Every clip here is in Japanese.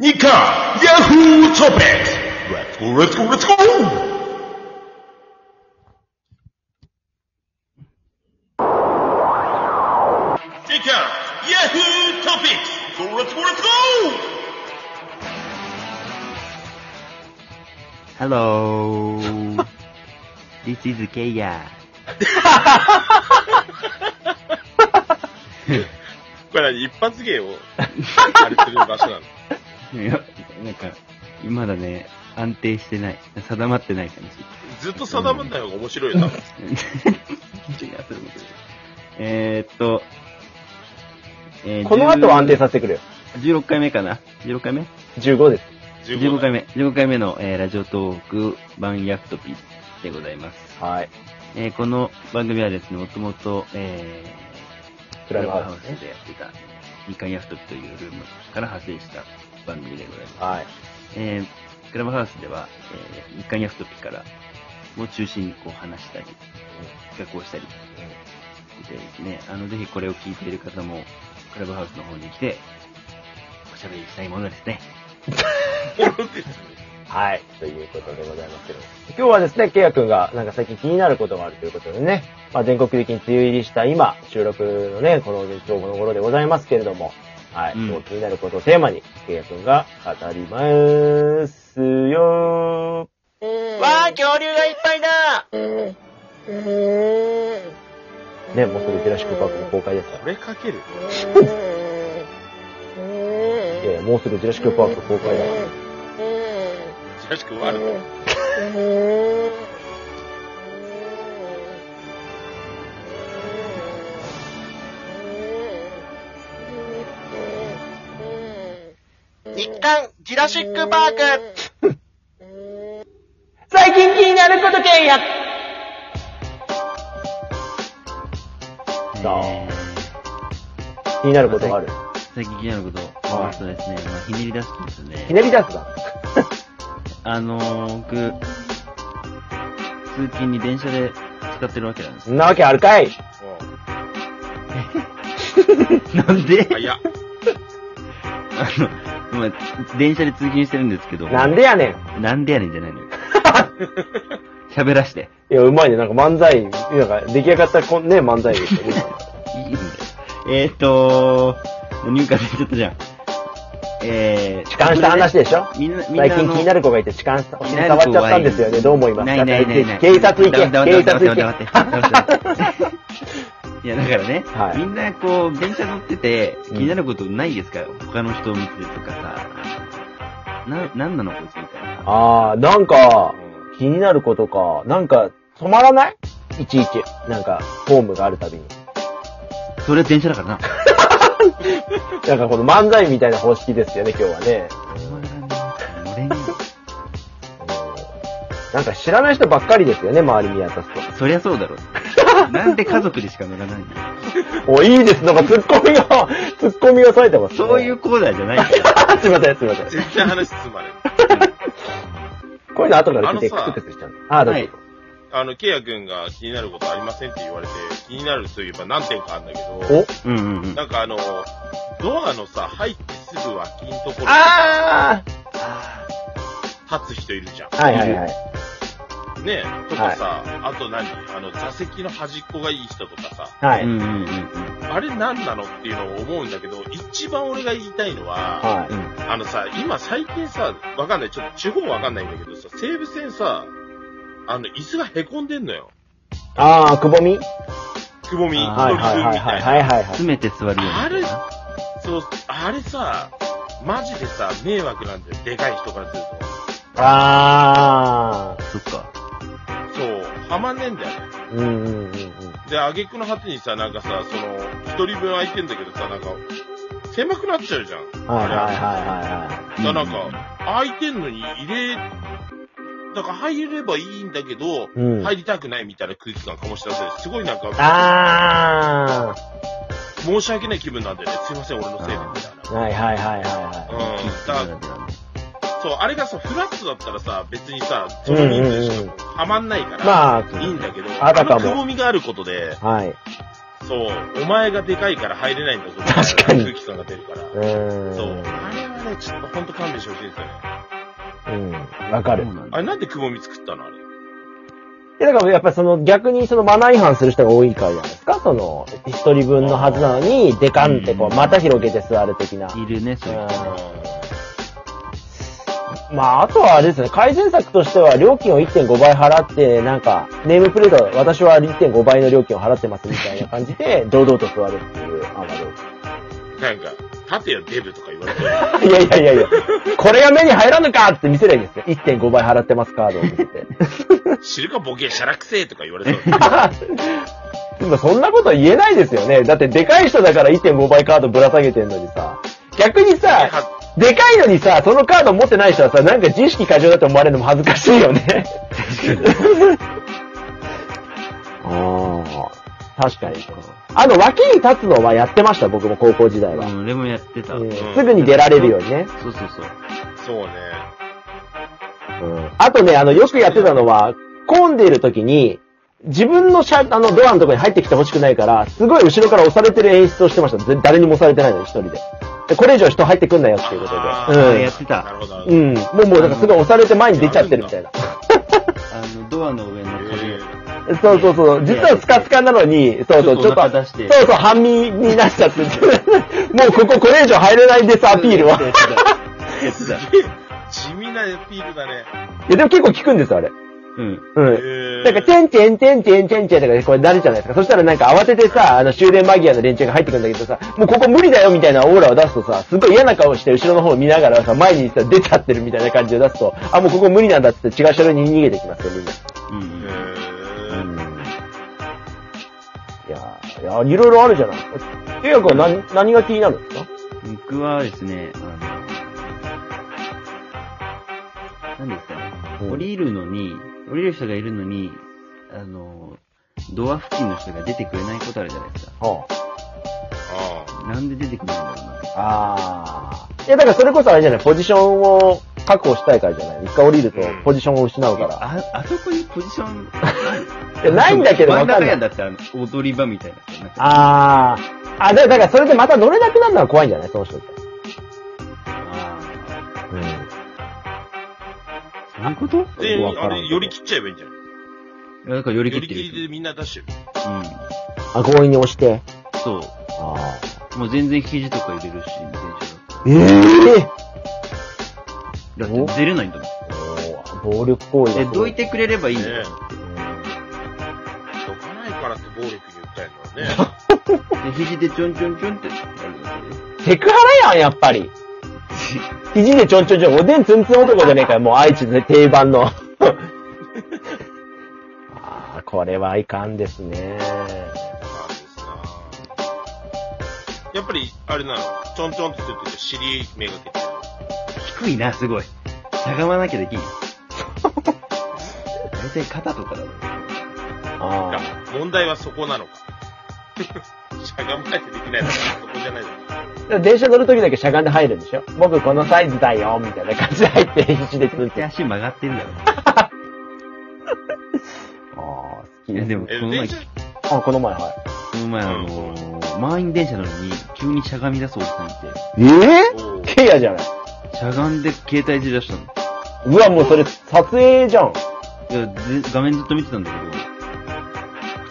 日刊ヤフートピックス !Let's go, let's go, let's go! 日刊ヤフートピックス !Go, let's go, let's go! Hello. This is Keia. これ何一発芸を、あれする場所なのいや、なんか、まだね、安定してない。定まってない感ずっと定まんない方が面白いよな。えーっと、えーこの後は安定させてくれよ。16回目かな ?16 回目？15です。?15 回目。15回目の、えーラジオトーク版ヤフトピでございます。はい。えーこの番組はですね、もともと、えー、クラブハウスでやってた、日刊ヤフトピというルームから派生した番組でございます。はい。えー、クラブハウスでは、えー、日刊ヤフトピからを中心にこう話したり、企画をしたりしてですね、あの、ぜひこれを聞いている方も、クラブハウスの方に来て、おしゃべりしたいものですね。はい。ということでございますけど。今日はですね、ケイヤくんがなんか最近気になることがあるということでね、まあ、全国的に梅雨入りした今、収録のね、この今日この頃でございますけれども、はい。うん。気になることをテーマに、ケイヤくんが語りますよ。わー、恐竜がいっぱいだ。ね、もうすぐジュラシックパークの公開ですかこれかける。ら。いやいや、もうすぐジュラシックパーク公開だから。ジュラシックワールド。日刊ジュラシックパーク 最近気になることケイヤさあえ気になることがある？ー最近気になること、はい。そうですね、まあ、ひねり出すとですね。ひ、ねり出すだ。あのー、僕、通勤に電車で使ってるわけなんですそんなわけあるかい？なんで？早っ。あの、まあ、電車で通勤してるんですけど。なんでやねん。なんでやねんじゃないのよ。喋らして。いや、うまいね。なんか漫才、なんか出来上がったこんね、漫才で。いいんだよ。えーっと、もう入荷出ちゃったじゃん。えー、痴漢した話でしょ？みんな、みんな最近気になる子がいて痴漢した、気になる子触っちゃったんですよね。どう思います？かないないないない。警察行け警察行けいや、だからね、はいみんなこう、電車乗ってて、うん気になることないですか、他の人を見てとかさ。な、なんなのこいつみたいな。あー、なんか、気になることか。なんか、止まらない？いちいち。なんか、ホームがあるたびに。それ電車だからな。なんかこの漫才みたいな方式ですよね、今日はね。なんか知らない人ばっかりですよね、周り見渡すと。えそりゃそうだろ。なんで家族でしか乗らないの？お、いいです。なんかツッコミが、ツッコミがされてます、ね。そういうコーナーじゃない。すいません、すいません。全然話進まない。こういうの後から聞いてあのさクスクスしちゃう。あー、どうぞ。はいあの、ケイヤ君が気になることありませんって言われて、気になるといえば何点かあるんだけお？ど、うんうんうん。なんかあの、ドアのさ、入ってすぐ脇のところにあ立つ人いるじゃん。ーはいはいはい。ねとかさ、あと何あの、座席の端っこがいい人とかさ、はい。うんうんうんうん。あれ何なのっていうのを思うんだけど、一番俺が言いたいのは、はい。うんあのさ、今最近さ、わかんない、ちょっと地方わかんないんだけどさ、西武線さ、あの、椅子が凹んでんのよ。あー、くぼみ？くぼみ、あはいはいはいはいはいはいはい。詰めて座るよあれそう、あれさ、マジでさ、迷惑なんだよ。でかい人からするあー。そっか。はまんねえんだよね。うんうんうんうん。で、挙句の果てにさ、なんかさ、その、一人分空いてんだけどさ、なんか、狭くなっちゃうじゃん。はいはいはいあれはだからなんか、空いてんのに入れ、だから入ればいいんだけど、いはい。うん。入りたくないみたいな空気感醸し出せる。すごいなんか、あ申し訳ない気分なんだよね。すいません、俺のせいで、みたいな。ー。はいはいはいはいはうん。だから、そう、あれがさ、フラットだったらさ、別にさ、その人数しかはまんないから、い。まあ、いいんだけど、あたかものくぼみがあることで、はい。そう、お前がでかいから入れないんだぞ、確かに空気感が出るから。うーん。そう、あれはだけちょっとほんと勘弁してほしいですよね。うん。わかるあれなんでくぼみ作ったの？あれ。いや、だからやっぱりその逆にそのマナー違反する人が多いからじゃないですか？その、一人分のはずなのに、デカンってこう、また広げて座る的な。いるね、そういう人。まあ、あとはあれですね、改善策としては料金を1.5倍払って、なんか、ネームプレート、私は1.5倍の料金を払ってますみたいな感じで、堂々と座るっていう案はどうなんか、立てよデブとか言われてる。いやいやいやいや、これが目に入らぬかって見せりゃいいですよ。1.5倍払ってますカードを見せて。知るかボケ、シャラくせえとか言われそう。でもそんなこと言えないですよね。だってでかい人だから1.5倍カードぶら下げてんのにさ。逆にさ、でかいのにさ、そのカード持ってない人はさ、なんか自意識過剰だと思われるのも恥ずかしいよね。ああ、確かに。あの、脇に立つのはやってました、僕も高校時代は。うん、俺もやってた。うんすぐに出られるようにね。そうそうそう。そうね。うんあとね、あの、よくやってたのは、混んでいる時に、自分のシャあの、ドアのところに入ってきてほしくないから、すごい後ろから押されてる演出をしてました。ぜ誰にも押されてないのに、一人で。で、これ以上人入ってくんなよっていうことあで。あやってたうん。うん。もう、もう、なんかすごい押されて前に出ちゃってるみたいな。あの、ドアの上のそうそうそう。実はスカスカなのに、そうそう、ちょっと、そうそう、半身になっちゃって、もうこここれ以上入れないです、アピールは。地味なアピールだね。や、でも結構効くんです、あれ。うん。うん。えなんか、てんてんてんてんてんてんとかでこれなるじゃないですか。そしたらなんか慌ててさ、あの終電間際の連中が入ってくるんだけどさ、もうここ無理だよみたいなオーラを出すとさ、すごい嫌な顔して後ろの方を見ながらさ、前にさ、出ちゃってるみたいな感じを出すと、あ、もうここ無理なんだって違う車両に逃げてきますよ、みんな。うんーうん。いやー、いやーいろいろあるじゃない。ケイヤ君は何、何が気になるんですか？僕はですね、あの、何ですかね、うん降りるのに、降りる人がいるのに、あの、ドア付近の人が出てくれないことあるじゃないですか。はあなんで出てくるんだろうな。あ。あー。いや、だからそれこそあれじゃない、ポジションを確保したいからじゃない？一回降りるとポジションを失うから。あ、あそこにポジション いや、ないんだけどわかんない。やんだってあの、踊り場みたいな。なんかあー。あ、だだからそれでまた乗れなくなるのは怖いんじゃない？その人って。あうん。ーそういうこと？あ。で、あれ、寄り切っちゃえばいいんじゃない？いやだから寄り切寄りってる。切りでみんな出してる。あ、強引に押して。うん。そう。あもう全然肘とか入れるし、電車だー。ええだって出れないんだもん。ー。暴力行為え、だどいてくれればいいんだよ。ねどかないからって暴力に訴えるのはね。で、肘でちょんちょんちょんってやるだけで。セクハラやん、やっぱり。肘でちょんちょんちょん。おでんツンツン男じゃねえかよ、もう愛知で定番の。ああ、これはいかんですね。やっぱり、あれなの、ちょんちょんってするときは尻目がけてる。低いな、すごい。しゃがまなきゃできん。大体肩とかだろ。あいや問題はそこなのか。しゃがまないとできないのか、そこじゃないのか。あ。電車乗るときだけしゃがんで入るんでしょ？僕このサイズだよ、みたいな感じで入って必死でツンツン。あ手足曲がってるだろ。あ、好きいや、でも、こえ、の前あ、この前、はこの前、あのー、満員電車なのに、急にしゃがみ出すおじさんいて、い。えおうえケイヤじゃない。しゃがんで携帯で出したの。うわ、もうそれ撮影じゃん。いや、ぜ画面ずっと見てたんだけど、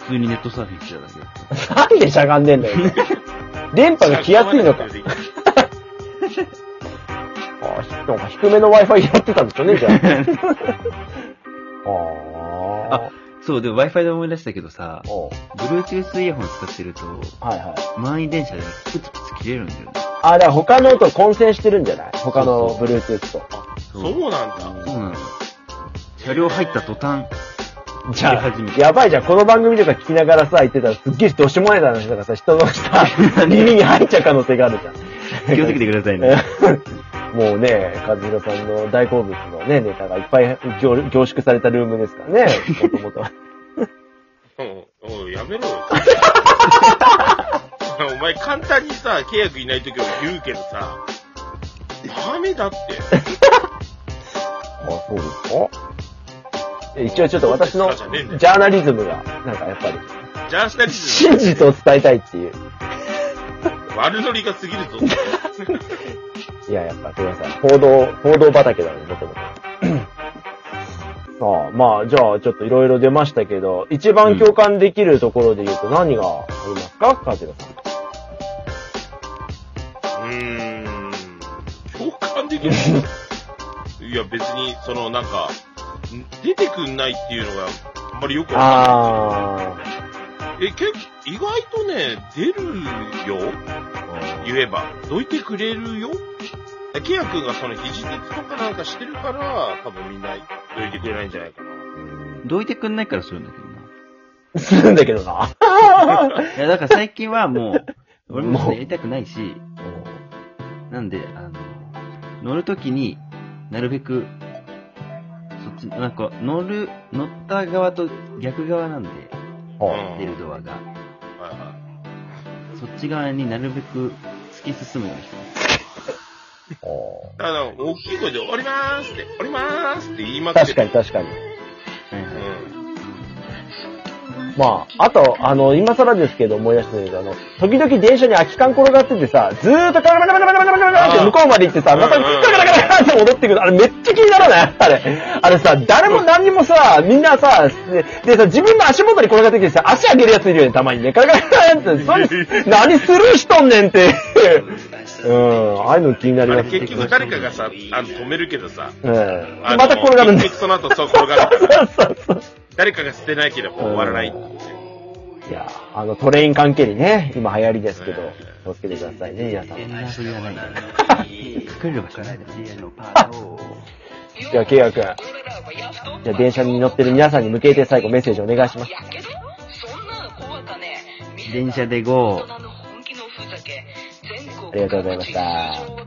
普通にネットサーフィンしてただけだった。なんでしゃがんでんだよ。電波が来やすいのか。ああ、なんか低めの Wi-Fi やってたんでしょうね、じゃあ。ああ。そう、でも Wi-Fi で思い出したけどさ、Bluetooth イヤホン使ってると、はいはい。満員電車でプツプツ切れるんだよね。あ、だから他のと混戦してるんじゃない？他の Bluetooth と。そうなんだ。そうなの。車両入った途端、じゃあ、やばいじゃん。この番組とか聞きながらさ、言ってたらすっげえどうしようもない話だからさ、人のさ、耳に入っちゃう可能性があるじゃん。気をつけてくださいね。もうね、和弘さんの大好物のね、ネタがいっぱい凝凝縮されたルームですからね、もともと。うん、おい、やめろよ。お前簡単にさ、契約いないときは言うけどさ、ダメだって。あ、そうですか？一応ちょっと私のジャーナリズムが、なんかやっぱり、ジャースタリズ真実を伝えたいっていう。悪ノリが過ぎるぞ。いや、やっぱごめんなさい。報道、報道畑なので、僕も。ああまあ、じゃあ、ちょっといろいろ出ましたけど、一番共感できるところで言うと何がありますかカジノさん。うーん。共感できる？いや、別に、その、なんか、ん出てくんないっていうのが、あんまりよくわかあんない。え、結構、意外とね、出るよ。言えば。どいてくれるよ。えケイヤ君がその肘鉄とかなんかしてるから、多分みんなどいてくれないんじゃないかな。どいてくんないからするんだけどな。あ。するんだけどな。いや、だから最近はもう、俺もやりたくないし、なんで、あの、乗るときになるべく、ち、なんか、乗る、乗った側と逆側なんで、は出るドアが。はいはいそっち側になるべく突き進むようにしてます。あだから、大きい声で、降りまーすって、降りまーすって言いまくって確かに確かに。はいはい。まあ、あと、あの、今更ですけど思い出したんだけど、あの、時々電車に空き缶転がっててさ、ずーっとカラカラカラカラカラカラって向こうまで行ってさ、またカラカラカラカラって戻ってくる。あれめっちゃ気にならないあれ。あれさ、誰も何にもさ、みんなさ、でさ、自分の足元に転がってきてさ、足上げるやついるよね、たまにね。カラカラカラって、それ、何スルーしとんねんって。うん、ああいうの気になります。結局誰かがさ、あの、止めるけどさ、うん。また転がるんだ。その後そう転がるから、そうそうそう。誰かが捨てないけど終わらないう。いや、あの、トレイン関係にね、今流行りですけど、気をつけてくださいね、皆さん。そんな振りはないんだよ。隠れる場所ないだろ。じゃあ、ケイヤ君。じゃあ、電車に乗ってる皆さんに向けて最後メッセージお願いします。電車で GO! ありがとうございました。